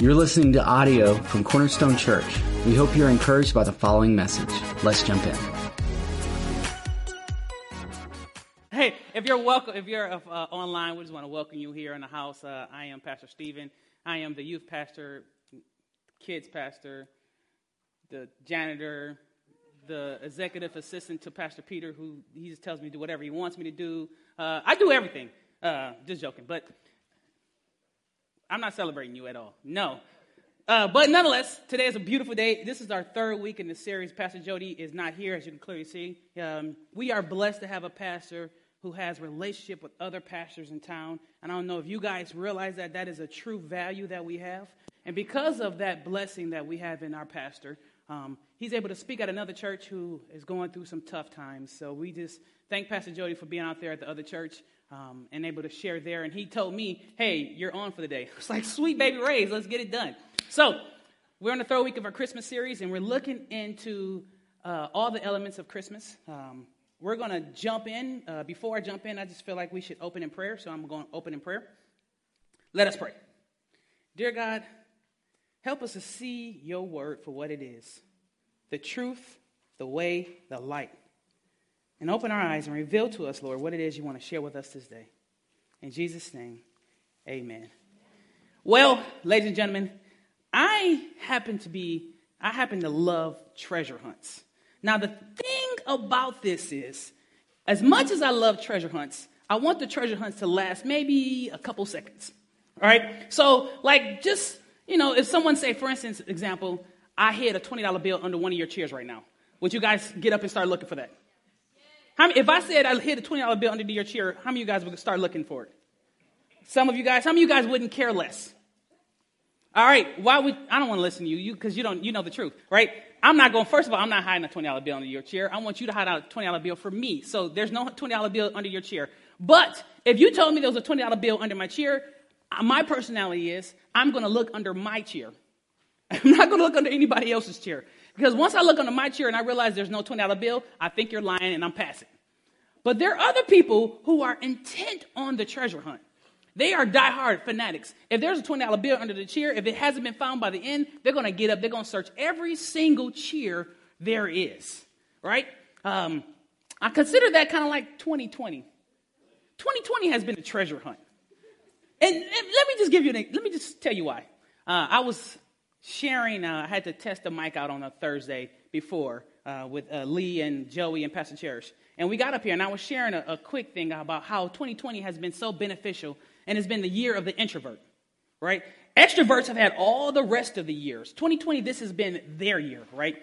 You're listening to audio from Cornerstone Church. We hope you're encouraged by the following message. Let's jump in. Hey, if you're welcome, if you're uh, online, we just want to welcome you here in the house. Uh, I am Pastor Stephen. I am the youth pastor, kids pastor, the janitor, the executive assistant to Pastor Peter, who he just tells me to do whatever he wants me to do. Uh, I do everything. Uh, just joking, but I'm not celebrating you at all. No. Uh, but nonetheless, today is a beautiful day. This is our third week in the series. Pastor Jody is not here, as you can clearly see. Um, we are blessed to have a pastor who has relationship with other pastors in town. And I don't know if you guys realize that that is a true value that we have. And because of that blessing that we have in our pastor, um, he's able to speak at another church who is going through some tough times. So we just thank Pastor Jody for being out there at the other church um, and able to share there. And he told me, hey, you're on for the day. It's like, Sweet Baby Ray's, let's get it done. So we're in the third week of our Christmas series, and we're looking into uh, all the elements of Christmas. Um, we're going to jump in. Uh, before I jump in, I just feel like we should open in prayer, so I'm going to open in prayer. Let us pray. Dear God, help us to see your word for what it is the truth, the way, the light and open our eyes and reveal to us, Lord, what it is you want to share with us this day. In Jesus' name, amen. Well, ladies and gentlemen, I happen to be, I happen to love treasure hunts. Now, the thing about this is, as much as I love treasure hunts, I want the treasure hunts to last maybe a couple seconds. All right? So, like, just, you know, if someone say, for instance, example, I hid a $20 bill under one of your chairs right now, would you guys get up and start looking for that? How, if I said I hid a $20 bill under your chair, how many of you guys would start looking for it? Some of you guys, some of you guys wouldn't care less? All right, why would, I don't want to listen to you because you, you don't, you know the truth, right? I'm not going, first of all, I'm not hiding a $20 bill under your chair. I want you to hide a $20 bill for me. So there's no $20 bill under your chair. But if you told me there was a $20 bill under my chair, uh, my personality is I'm going to look under my chair. I'm not going to look under anybody else's chair. Because once I look under my chair and I realize there's no $20 bill, I think you're lying and I'm passing. But there are other people who are intent on the treasure hunt. They are diehard fanatics. If there's a $20 bill under the chair, if it hasn't been found by the end, they're going to get up, they're going to search every single chair there is, right? Um, I consider that kind of like 2020. 2020 has been a treasure hunt. And, and let me just give you an, let me just tell you why. Uh, I was sharing, uh, I had to test the mic out on a Thursday before uh, with uh, Lee and Joey and Pastor Cherish. And we got up here, and I was sharing a, a quick thing about how 2020 has been so beneficial and has been the year of the introvert, right? Extroverts have had all the rest of the years. 2020, this has been their year, right?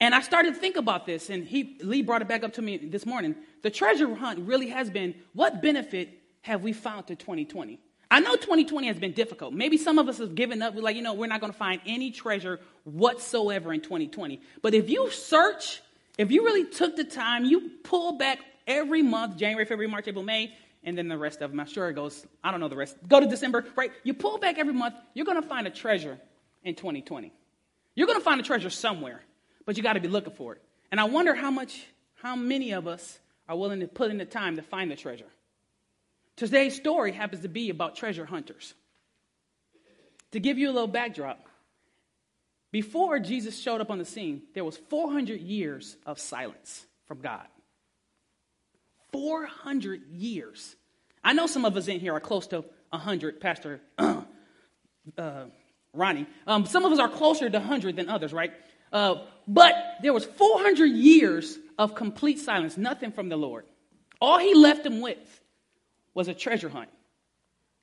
And I started to think about this, and he, Lee brought it back up to me this morning. The treasure hunt really has been what benefit have we found to 2020? I know 2020 has been difficult. Maybe some of us have given up. We're like, you know, we're not going to find any treasure whatsoever in 2020. But if you search, if you really took the time, you pull back every month January, February, March, April, May, and then the rest of them. I'm sure it goes, I don't know the rest. Go to December, right? You pull back every month, you're going to find a treasure in 2020. You're going to find a treasure somewhere, but you got to be looking for it. And I wonder how much, how many of us are willing to put in the time to find the treasure. Today's story happens to be about treasure hunters. To give you a little backdrop, before Jesus showed up on the scene, there was 400 years of silence from God. 400 years. I know some of us in here are close to 100, Pastor uh, Ronnie. Um, some of us are closer to 100 than others, right? Uh, but there was 400 years of complete silence, nothing from the Lord. All he left them with was a treasure hunt,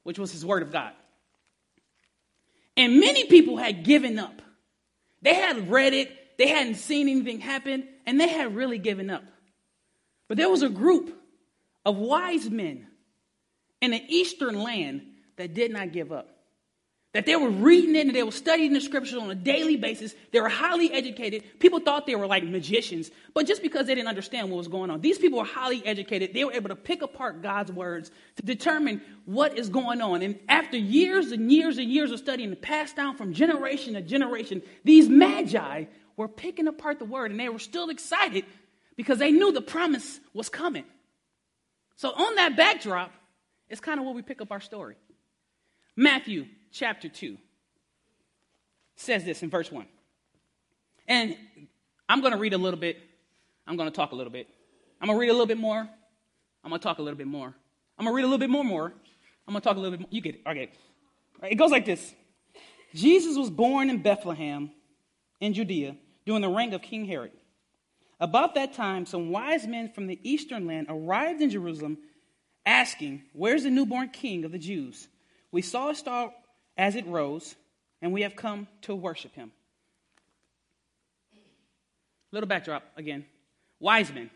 which was his word of God. And many people had given up. They had read it, they hadn't seen anything happen, and they had really given up. But there was a group of wise men in an eastern land that did not give up that they were reading it and they were studying the scriptures on a daily basis. They were highly educated. People thought they were like magicians, but just because they didn't understand what was going on. These people were highly educated. They were able to pick apart God's words to determine what is going on. And after years and years and years of studying, passed down from generation to generation, these magi were picking apart the word and they were still excited because they knew the promise was coming. So, on that backdrop, it's kind of where we pick up our story. Matthew chapter 2. says this in verse 1. And I'm going to read a little bit. I'm going to talk a little bit. I'm going to read a little bit more. I'm going to talk a little bit more. I'm going to read a little bit more more. I'm going to talk a little bit more. You get it. Okay. Right, it goes like this Jesus was born in Bethlehem in Judea during the reign of King Herod. About that time, some wise men from the eastern land arrived in Jerusalem asking, Where's the newborn king of the Jews? We saw a star as it rose, and we have come to worship him. Little backdrop again. Wise men.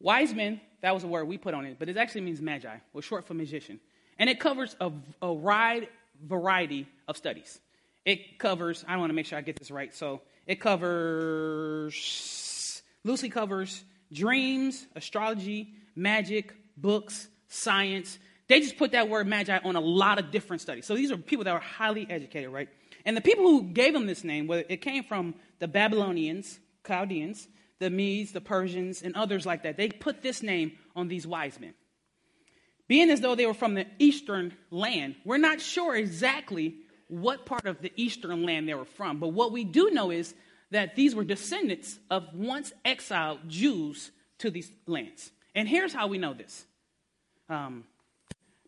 Wise men, that was a word we put on it, but it actually means magi, or short for magician. And it covers a, a wide variety of studies. It covers, I want to make sure I get this right, so it covers, loosely covers dreams, astrology, magic, books, science. They just put that word magi on a lot of different studies. So these are people that are highly educated, right? And the people who gave them this name, well, it came from the Babylonians, Chaldeans, the Medes, the Persians, and others like that. They put this name on these wise men. Being as though they were from the eastern land, we're not sure exactly what part of the eastern land they were from, but what we do know is that these were descendants of once exiled Jews to these lands. And here's how we know this. Um,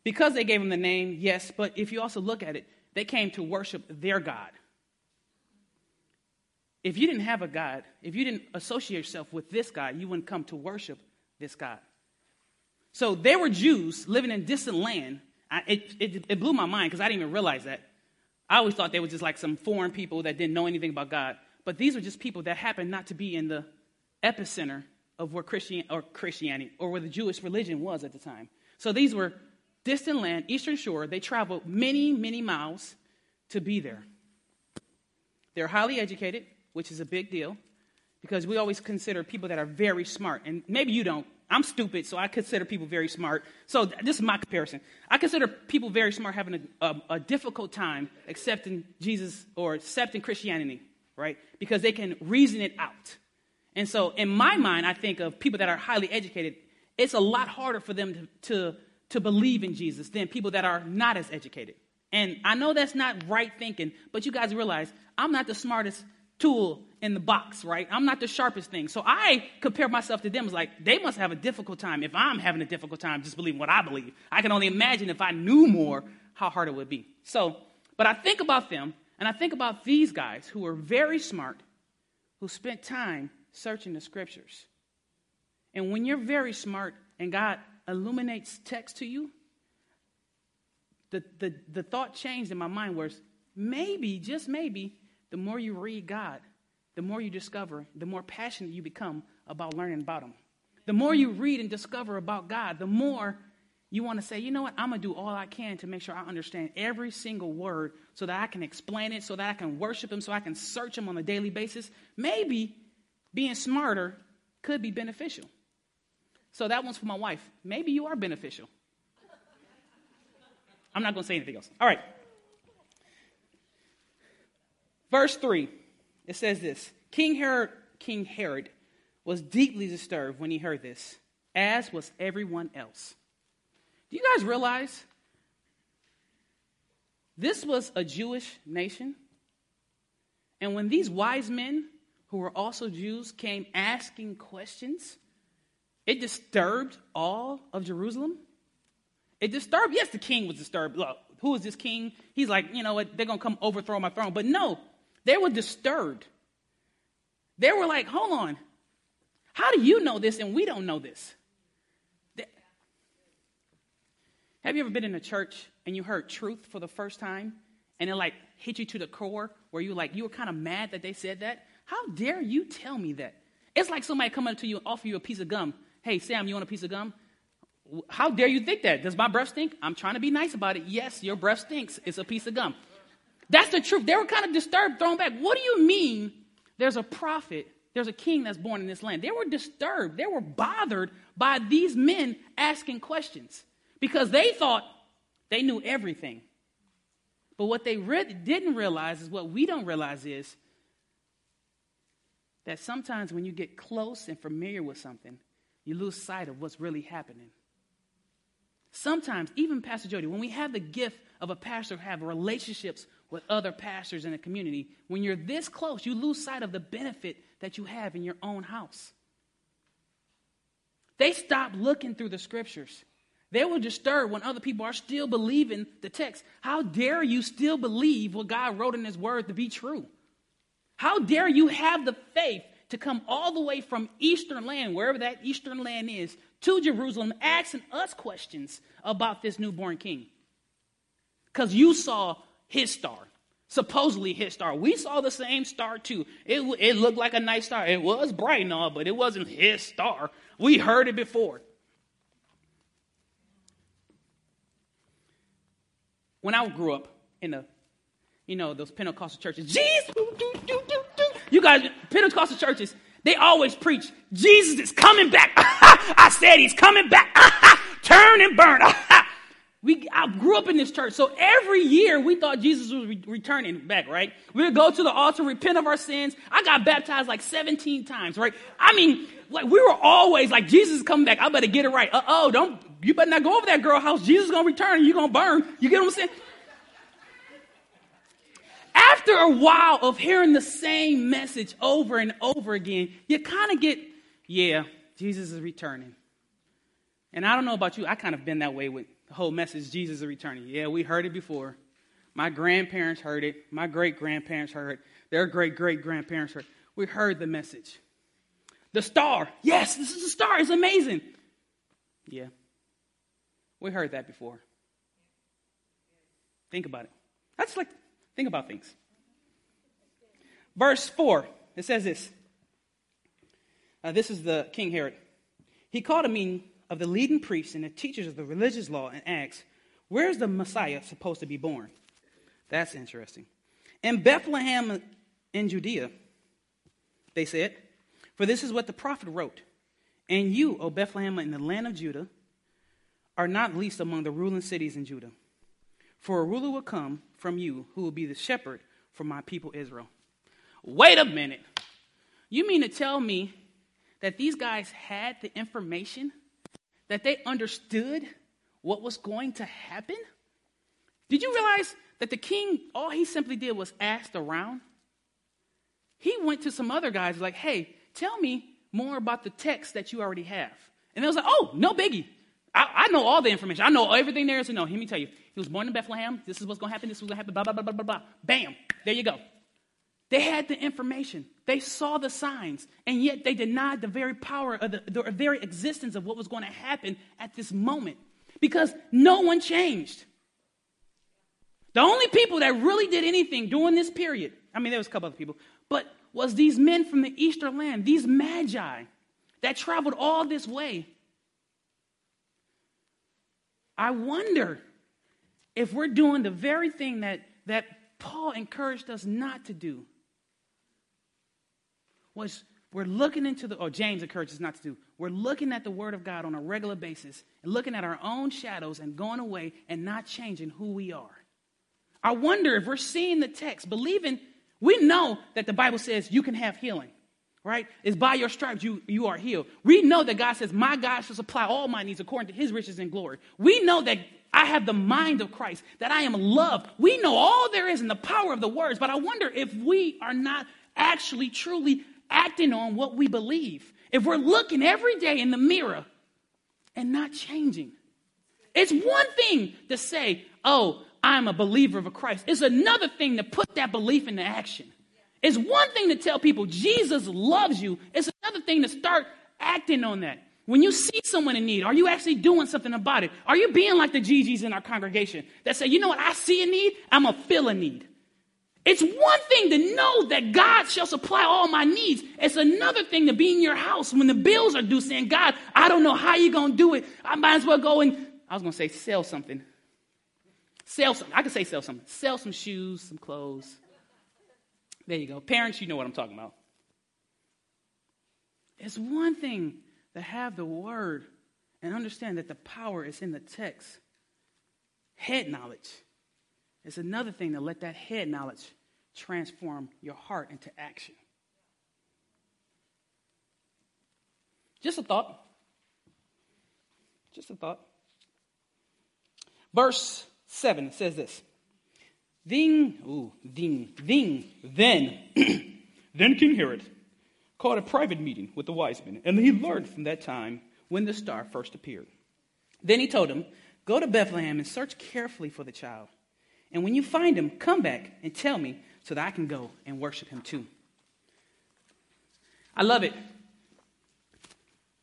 because they gave them the name, yes, but if you also look at it, they came to worship their God. If you didn't have a God, if you didn't associate yourself with this God, you wouldn't come to worship this God. So they were Jews living in distant land. I, it, it, it blew my mind because I didn't even realize that. I always thought they were just like some foreign people that didn't know anything about God. But these were just people that happened not to be in the epicenter of where Christian or Christianity or where the Jewish religion was at the time. So these were distant land, eastern shore. They traveled many, many miles to be there. They're highly educated which is a big deal because we always consider people that are very smart. And maybe you don't. I'm stupid, so I consider people very smart. So this is my comparison. I consider people very smart having a, a, a difficult time accepting Jesus or accepting Christianity, right? Because they can reason it out. And so in my mind, I think of people that are highly educated. It's a lot harder for them to, to, to believe in Jesus than people that are not as educated. And I know that's not right thinking, but you guys realize I'm not the smartest tool in the box, right? I'm not the sharpest thing. So I compare myself to them as like, they must have a difficult time if I'm having a difficult time just believing what I believe. I can only imagine if I knew more how hard it would be. So, but I think about them and I think about these guys who are very smart, who spent time searching the scriptures. And when you're very smart and God illuminates text to you, the, the, the thought changed in my mind was maybe, just maybe, the more you read God, the more you discover, the more passionate you become about learning about Him. The more you read and discover about God, the more you want to say, you know what, I'm going to do all I can to make sure I understand every single word so that I can explain it, so that I can worship Him, so I can search Him on a daily basis. Maybe being smarter could be beneficial. So that one's for my wife. Maybe you are beneficial. I'm not going to say anything else. All right. Verse 3, it says this King Herod, King Herod was deeply disturbed when he heard this, as was everyone else. Do you guys realize this was a Jewish nation? And when these wise men, who were also Jews, came asking questions, it disturbed all of Jerusalem. It disturbed, yes, the king was disturbed. Look, who is this king? He's like, you know what, they're going to come overthrow my throne. But no, they were disturbed. They were like, hold on. How do you know this and we don't know this? Have you ever been in a church and you heard truth for the first time and it like hit you to the core where you like you were kind of mad that they said that? How dare you tell me that? It's like somebody coming up to you and offer you a piece of gum. Hey, Sam, you want a piece of gum? How dare you think that? Does my breath stink? I'm trying to be nice about it. Yes, your breath stinks. It's a piece of gum. That's the truth. They were kind of disturbed, thrown back. What do you mean there's a prophet, there's a king that's born in this land? They were disturbed. They were bothered by these men asking questions because they thought they knew everything. But what they re- didn't realize is what we don't realize is that sometimes when you get close and familiar with something, you lose sight of what's really happening. Sometimes, even Pastor Jody, when we have the gift of a pastor have relationships with other pastors in the community. When you're this close, you lose sight of the benefit that you have in your own house. They stop looking through the scriptures. They were disturbed when other people are still believing the text. How dare you still believe what God wrote in His Word to be true? How dare you have the faith to come all the way from Eastern land, wherever that Eastern land is, to Jerusalem, asking us questions about this newborn king? Because you saw his star, supposedly his star. We saw the same star too. It, it looked like a nice star. It was bright and all, but it wasn't his star. We heard it before. When I grew up in the, you know, those Pentecostal churches, Jesus, you guys, Pentecostal churches, they always preach, Jesus is coming back. I said he's coming back. Turn and burn. We, I grew up in this church, so every year we thought Jesus was re- returning back, right? We would go to the altar, repent of our sins. I got baptized like 17 times, right? I mean, like we were always like, Jesus is coming back. I better get it right. Uh oh, don't, you better not go over that girl house. Jesus is gonna return and you're gonna burn. You get what I'm saying? After a while of hearing the same message over and over again, you kind of get, yeah, Jesus is returning. And I don't know about you, I kind of been that way with the whole message Jesus is returning. Yeah, we heard it before. My grandparents heard it. My great grandparents heard it. Their great great grandparents heard it. We heard the message. The star. Yes, this is a star. It's amazing. Yeah. We heard that before. Think about it. That's like, think about things. Verse 4, it says this. Uh, this is the King Herod. He called a meeting of the leading priests and the teachers of the religious law and asked, Where's the Messiah supposed to be born? That's interesting. In Bethlehem in Judea, they said, For this is what the prophet wrote. And you, O Bethlehem, in the land of Judah, are not least among the ruling cities in Judah. For a ruler will come from you who will be the shepherd for my people Israel. Wait a minute. You mean to tell me that these guys had the information that they understood what was going to happen? Did you realize that the king, all he simply did was asked around? He went to some other guys like, hey, tell me more about the text that you already have. And they was like, oh, no biggie. I, I, know all the information. I know everything there is to know. Let me tell you. He was born in Bethlehem. This is what's going to happen. This is what's going to happen. Blah, blah, blah, blah, blah, blah. Bam. There you go. They had the information. They saw the signs, and yet they denied the very power of the, the very existence of what was going to happen at this moment because no one changed. The only people that really did anything during this period, I mean, there was a couple other people, but was these men from the eastern land, these magi that traveled all this way. I wonder if we're doing the very thing that, that Paul encouraged us not to do was we're looking into the, or James encourages us not to do, we're looking at the Word of God on a regular basis and looking at our own shadows and going away and not changing who we are. I wonder if we're seeing the text, believing, we know that the Bible says you can have healing, right? It's by your stripes you, you are healed. We know that God says, My God shall supply all my needs according to his riches and glory. We know that I have the mind of Christ, that I am loved. We know all there is in the power of the words, but I wonder if we are not actually truly acting on what we believe, if we're looking every day in the mirror and not changing, it's one thing to say, oh, I'm a believer of a Christ. It's another thing to put that belief into action. It's one thing to tell people Jesus loves you. It's another thing to start acting on that. When you see someone in need, are you actually doing something about it? Are you being like the GGs in our congregation that say, you know what, I see a need, I'm going to fill a need. It's one thing to know that God shall supply all my needs. It's another thing to be in your house when the bills are due saying, God, I don't know how you're going to do it. I might as well go and, I was going to say, sell something. Sell something. I could say sell something. Sell some shoes, some clothes. There you go. Parents, you know what I'm talking about. It's one thing to have the word and understand that the power is in the text. Head knowledge. It's another thing to let that head knowledge transform your heart into action. Just a thought. Just a thought. Verse 7 says this Then, ooh, ding, then, then, then King Herod called a private meeting with the wise men, and he learned from that time when the star first appeared. Then he told them, Go to Bethlehem and search carefully for the child. And when you find him, come back and tell me so that I can go and worship him too. I love it.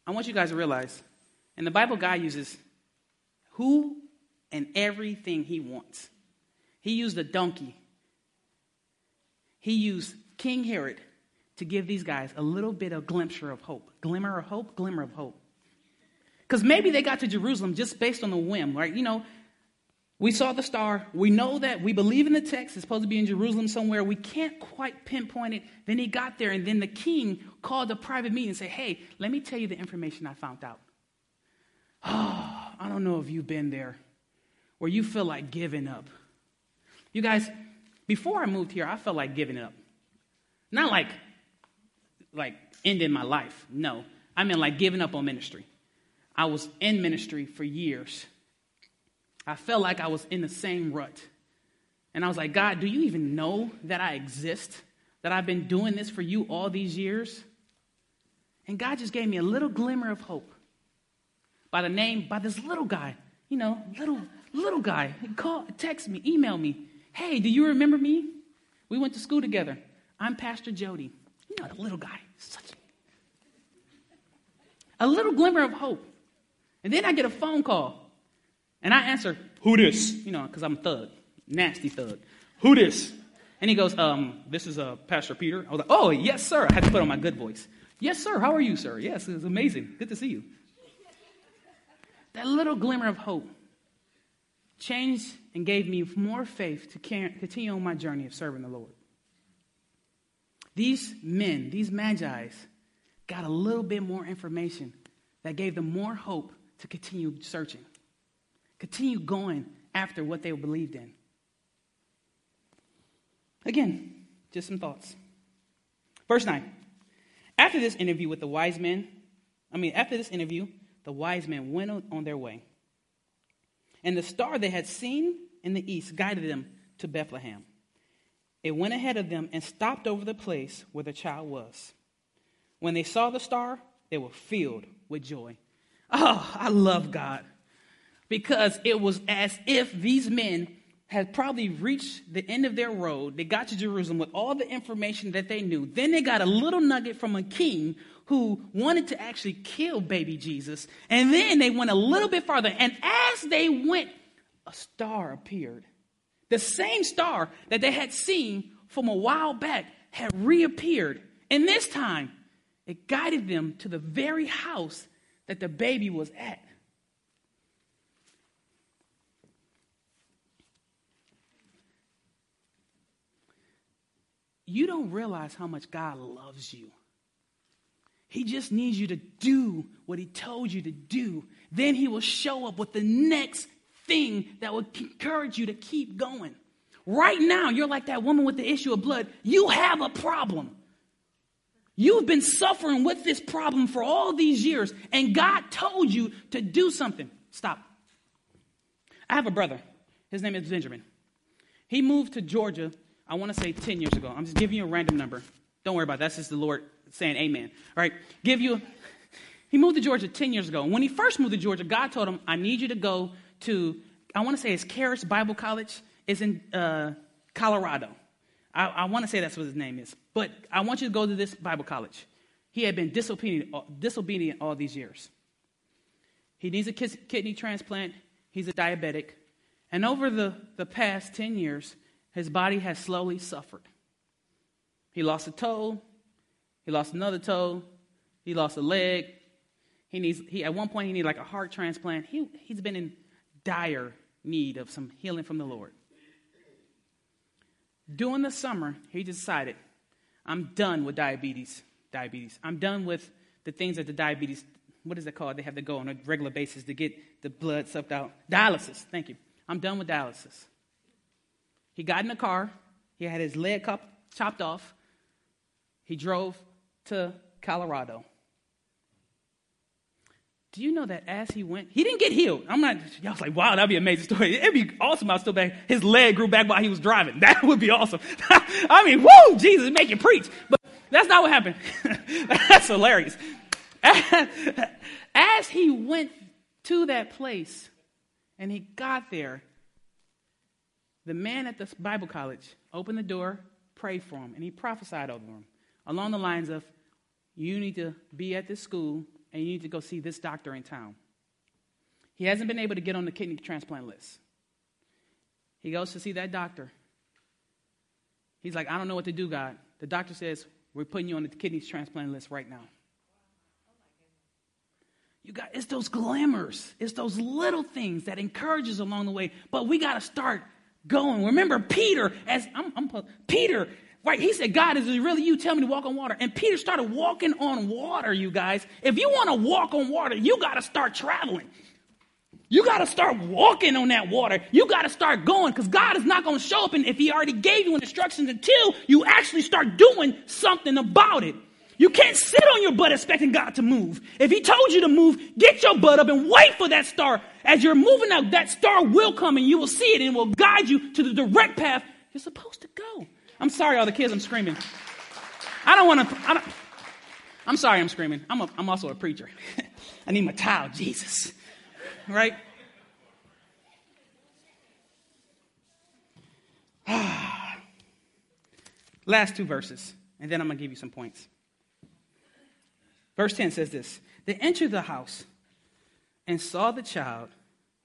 I want you guys to realize, and the Bible, God uses who and everything he wants. He used a donkey. He used King Herod to give these guys a little bit of glimmer of hope. Glimmer of hope, glimmer of hope. Because maybe they got to Jerusalem just based on the whim, right? You know, we saw the star. We know that. We believe in the text. It's supposed to be in Jerusalem somewhere. We can't quite pinpoint it. Then he got there, and then the king called a private meeting and said, Hey, let me tell you the information I found out. Oh, I don't know if you've been there where you feel like giving up. You guys, before I moved here, I felt like giving up. Not like like ending my life. No. I mean like giving up on ministry. I was in ministry for years. I felt like I was in the same rut. And I was like, God, do you even know that I exist? That I've been doing this for you all these years? And God just gave me a little glimmer of hope by the name, by this little guy, you know, little, little guy. He called, text me, email me. Hey, do you remember me? We went to school together. I'm Pastor Jody. You know, the little guy. Such a little glimmer of hope. And then I get a phone call. And I answer, Who this? You know, because I'm a thug, nasty thug. Who this? And he goes, um, This is uh, Pastor Peter. I was like, Oh, yes, sir. I had to put on my good voice. Yes, sir. How are you, sir? Yes, it was amazing. Good to see you. That little glimmer of hope changed and gave me more faith to continue on my journey of serving the Lord. These men, these magi's, got a little bit more information that gave them more hope to continue searching, continue going after what they believed in. Again, just some thoughts. Verse 9. After this interview with the wise men, I mean, after this interview, the wise men went on their way. And the star they had seen in the east guided them to Bethlehem. It went ahead of them and stopped over the place where the child was. When they saw the star, they were filled with joy. Oh, I love God because it was as if these men had probably reached the end of their road. They got to Jerusalem with all the information that they knew. Then they got a little nugget from a king who wanted to actually kill baby Jesus. And then they went a little bit farther. And as they went, a star appeared. The same star that they had seen from a while back had reappeared. And this time, it guided them to the very house that the baby was at. You don't realize how much God loves you. He just needs you to do what He told you to do. Then He will show up with the next thing that will encourage you to keep going. Right now, you're like that woman with the issue of blood. You have a problem. You've been suffering with this problem for all these years, and God told you to do something. Stop. I have a brother. His name is Benjamin. He moved to Georgia, I want to say 10 years ago. I'm just giving you a random number. Don't worry about it. That's just the Lord saying amen. All right. Give you. He moved to Georgia 10 years ago. And When he first moved to Georgia, God told him, I need you to go to, I want to say it's Charis Bible College. It's in uh, Colorado. I, I want to say that's what his name is. But I want you to go to this Bible college. He had been disobedient, disobedient all these years. He needs a kidney transplant. He's a diabetic. And over the, the past 10 years, his body has slowly suffered. He lost a toe. He lost another toe. He lost a leg. He needs, he, at one point, he needed like a heart transplant. He, he's been in dire need of some healing from the Lord. During the summer, he decided, I'm done with diabetes. Diabetes. I'm done with the things that the diabetes, what is it called? They have to go on a regular basis to get the blood sucked out. Dialysis. Thank you. I'm done with dialysis. He got in a car. He had his leg chopped off. He drove to Colorado. Do you know that as he went, he didn't get healed? I'm not, y'all was like, wow, that'd be an amazing story. It'd be awesome. I was still back. His leg grew back while he was driving. That would be awesome. I mean, woo, Jesus, make you preach. But that's not what happened. that's hilarious. As he went to that place and he got there, the man at the Bible college opened the door, prayed for him, and he prophesied over him along the lines of, You need to be at this school and you need to go see this doctor in town. He hasn't been able to get on the kidney transplant list. He goes to see that doctor. He's like, I don't know what to do, God. The doctor says, We're putting you on the kidney transplant list right now. You got it's those glamours, it's those little things that encourages along the way. But we got to start going. Remember Peter, as I'm, I'm Peter, right? He said, "God, is it really you? Tell me to walk on water." And Peter started walking on water. You guys, if you want to walk on water, you got to start traveling. You got to start walking on that water. You got to start going because God is not going to show up and if He already gave you instructions until you actually start doing something about it. You can't sit on your butt expecting God to move. If He told you to move, get your butt up and wait for that star. As you're moving out, that star will come and you will see it and it will guide you to the direct path you're supposed to go. I'm sorry, all the kids, I'm screaming. I don't want to. I am sorry, I'm screaming. I'm, a, I'm also a preacher. I need my towel, Jesus. Right? Last two verses, and then I'm going to give you some points. Verse 10 says this They entered the house and saw the child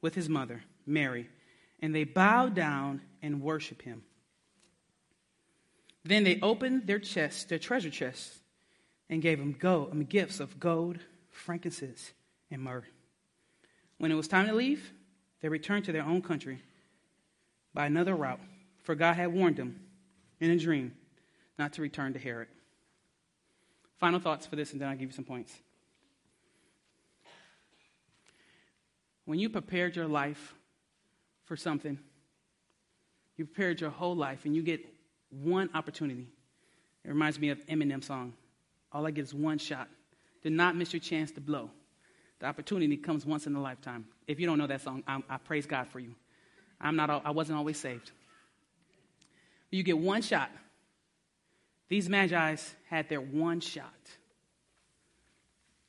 with his mother, Mary, and they bowed down and worshiped him. Then they opened their chests, their treasure chests, and gave him gold, I mean, gifts of gold, frankincense, and myrrh. When it was time to leave, they returned to their own country by another route, for God had warned them in a dream not to return to Herod. Final thoughts for this, and then I'll give you some points. When you prepared your life for something, you prepared your whole life, and you get one opportunity. It reminds me of Eminem song. All I get is one shot. Do not miss your chance to blow. The opportunity comes once in a lifetime. If you don't know that song, I, I praise God for you. I'm not. I wasn't always saved. You get one shot. These magi's had their one shot.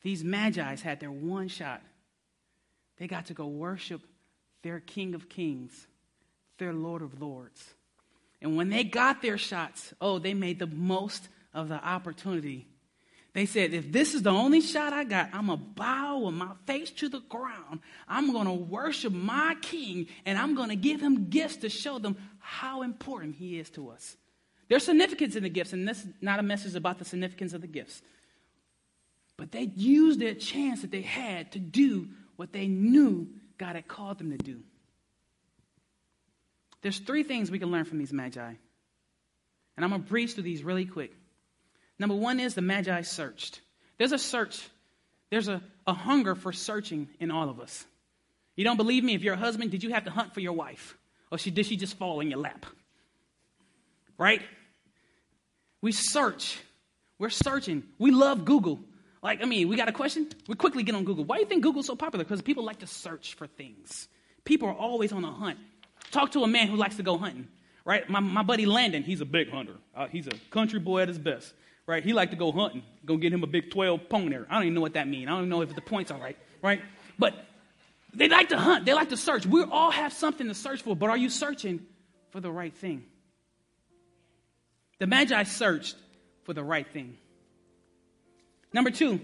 These magi's had their one shot. They got to go worship their King of Kings, their Lord of Lords. And when they got their shots, oh, they made the most of the opportunity. They said, if this is the only shot I got, I'm going to bow with my face to the ground. I'm going to worship my king, and I'm going to give him gifts to show them how important he is to us. There's significance in the gifts, and this is not a message about the significance of the gifts. But they used their chance that they had to do what they knew God had called them to do. There's three things we can learn from these magi. And I'm going to breeze through these really quick. Number one is the magi searched. There's a search, there's a, a hunger for searching in all of us. You don't believe me? If you're a husband, did you have to hunt for your wife? Or she, did she just fall in your lap? Right? We search. We're searching. We love Google. Like, I mean, we got a question? We quickly get on Google. Why do you think Google's so popular? Because people like to search for things. People are always on the hunt. Talk to a man who likes to go hunting, right? My, my buddy Landon, he's a big hunter. Uh, he's a country boy at his best, right? He like to go hunting. Go get him a big 12 pointer. I don't even know what that means. I don't even know if the points are right, right? But they like to hunt. They like to search. We all have something to search for, but are you searching for the right thing? The Magi searched for the right thing. Number two,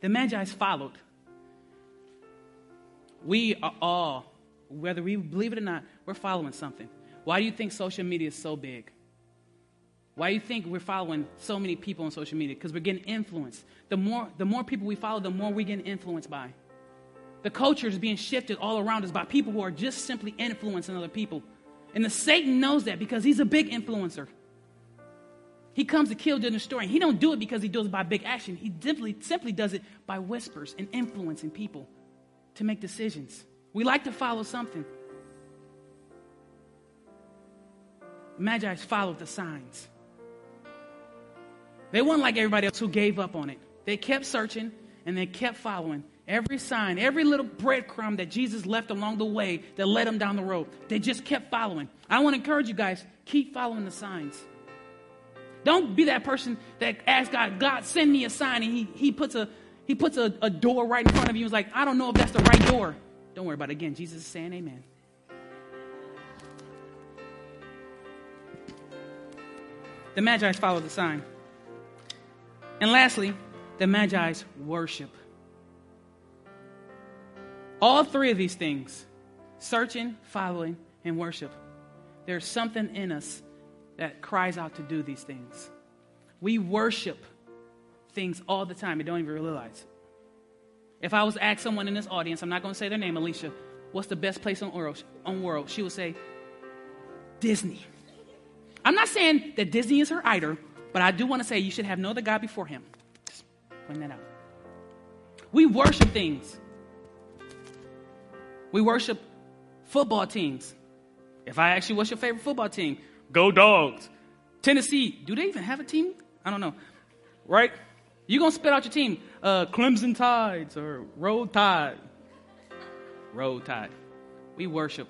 the Magi followed. We are all, whether we believe it or not, we're following something. Why do you think social media is so big? Why do you think we're following so many people on social media? Because we're getting influenced. The more, the more people we follow, the more we get influenced by. The culture is being shifted all around us by people who are just simply influencing other people. And the Satan knows that because he's a big influencer. He comes to kill, during the story. He don't do it because he does it by big action. He simply, simply does it by whispers and influencing people to make decisions. We like to follow something. Magi followed the signs. They weren't like everybody else who gave up on it. They kept searching and they kept following every sign, every little breadcrumb that Jesus left along the way that led them down the road. They just kept following. I want to encourage you guys, keep following the signs. Don't be that person that asks God, God, send me a sign, and he, he puts a he puts a, a door right in front of you. He's like, I don't know if that's the right door. Don't worry about it. Again, Jesus is saying amen. The Magi's follow the sign. And lastly, the Magi's worship. All three of these things searching, following, and worship. There's something in us that cries out to do these things. We worship things all the time and don't even realize. If I was to ask someone in this audience, I'm not going to say their name, Alicia, what's the best place on world, on world? She would say, Disney. I'm not saying that Disney is her idol, but I do want to say you should have no other God before him. Just point that out. We worship things. We worship football teams. If I ask you what's your favorite football team, go dogs. Tennessee, do they even have a team? I don't know. Right? You're going to spit out your team. Uh, Clemson Tides or Roll Tide. Roll Tide. We worship.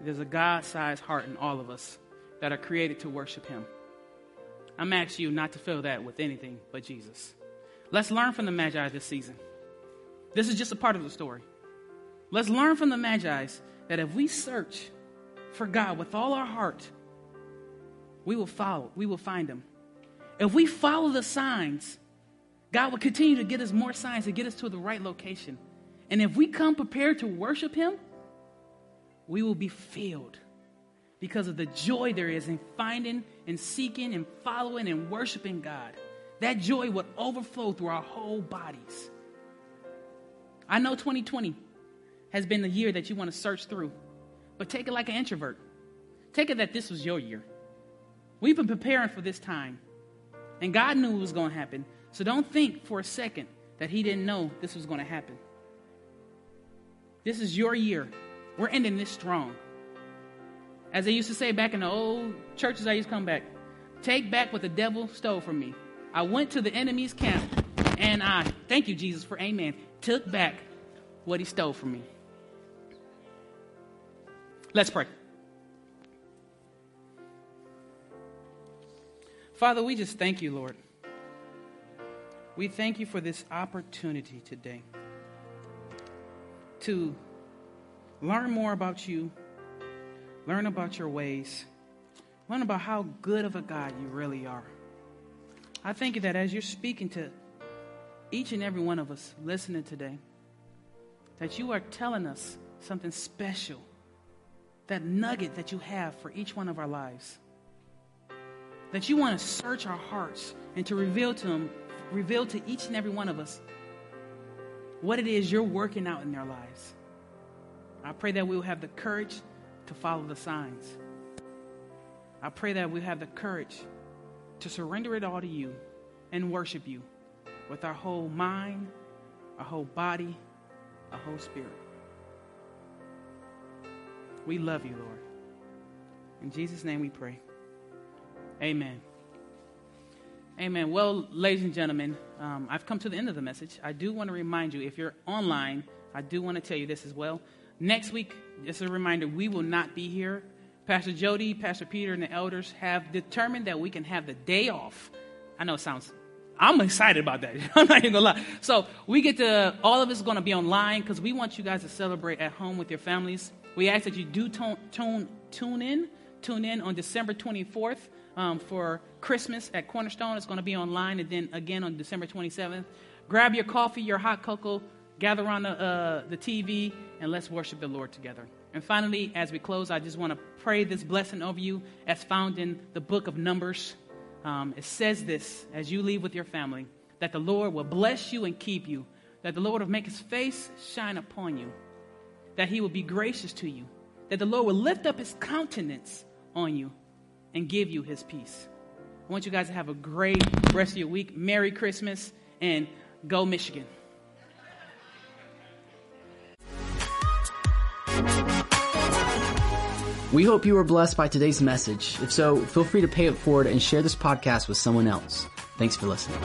There's a God sized heart in all of us that are created to worship Him. I'm asking you not to fill that with anything but Jesus. Let's learn from the Magi this season. This is just a part of the story. Let's learn from the Magi's that if we search for God with all our heart, we will follow, we will find Him. If we follow the signs, God will continue to get us more signs to get us to the right location. And if we come prepared to worship Him, we will be filled because of the joy there is in finding and seeking and following and worshiping God. That joy would overflow through our whole bodies. I know 2020 has been the year that you want to search through. But take it like an introvert. Take it that this was your year. We've been preparing for this time. And God knew it was going to happen. So don't think for a second that He didn't know this was going to happen. This is your year. We're ending this strong. As they used to say back in the old churches I used to come back, take back what the devil stole from me. I went to the enemy's camp and I, thank you, Jesus, for amen, took back what he stole from me. Let's pray. Father, we just thank you, Lord. We thank you for this opportunity today to learn more about you, learn about your ways, learn about how good of a God you really are. I thank you that as you're speaking to each and every one of us listening today, that you are telling us something special that nugget that you have for each one of our lives. That you want to search our hearts and to reveal to them, reveal to each and every one of us what it is you're working out in their lives. I pray that we will have the courage to follow the signs. I pray that we have the courage to surrender it all to you and worship you with our whole mind, our whole body, our whole spirit. We love you, Lord. In Jesus' name we pray. Amen. Amen. Well, ladies and gentlemen, um, I've come to the end of the message. I do want to remind you, if you're online, I do want to tell you this as well. Next week, just a reminder, we will not be here. Pastor Jody, Pastor Peter, and the elders have determined that we can have the day off. I know it sounds I'm excited about that. I'm not even gonna lie. So we get to all of us going to be online because we want you guys to celebrate at home with your families. We ask that you do tune, tune, tune in, tune in on December 24th um, for Christmas at Cornerstone. It's going to be online, and then again on December 27th. Grab your coffee, your hot cocoa, gather around the, uh, the TV, and let's worship the Lord together. And finally, as we close, I just want to pray this blessing over you as found in the book of Numbers. Um, it says this as you leave with your family that the Lord will bless you and keep you, that the Lord will make his face shine upon you that he will be gracious to you, that the Lord will lift up his countenance on you and give you his peace. I want you guys to have a great rest of your week. Merry Christmas and go Michigan. We hope you were blessed by today's message. If so, feel free to pay it forward and share this podcast with someone else. Thanks for listening.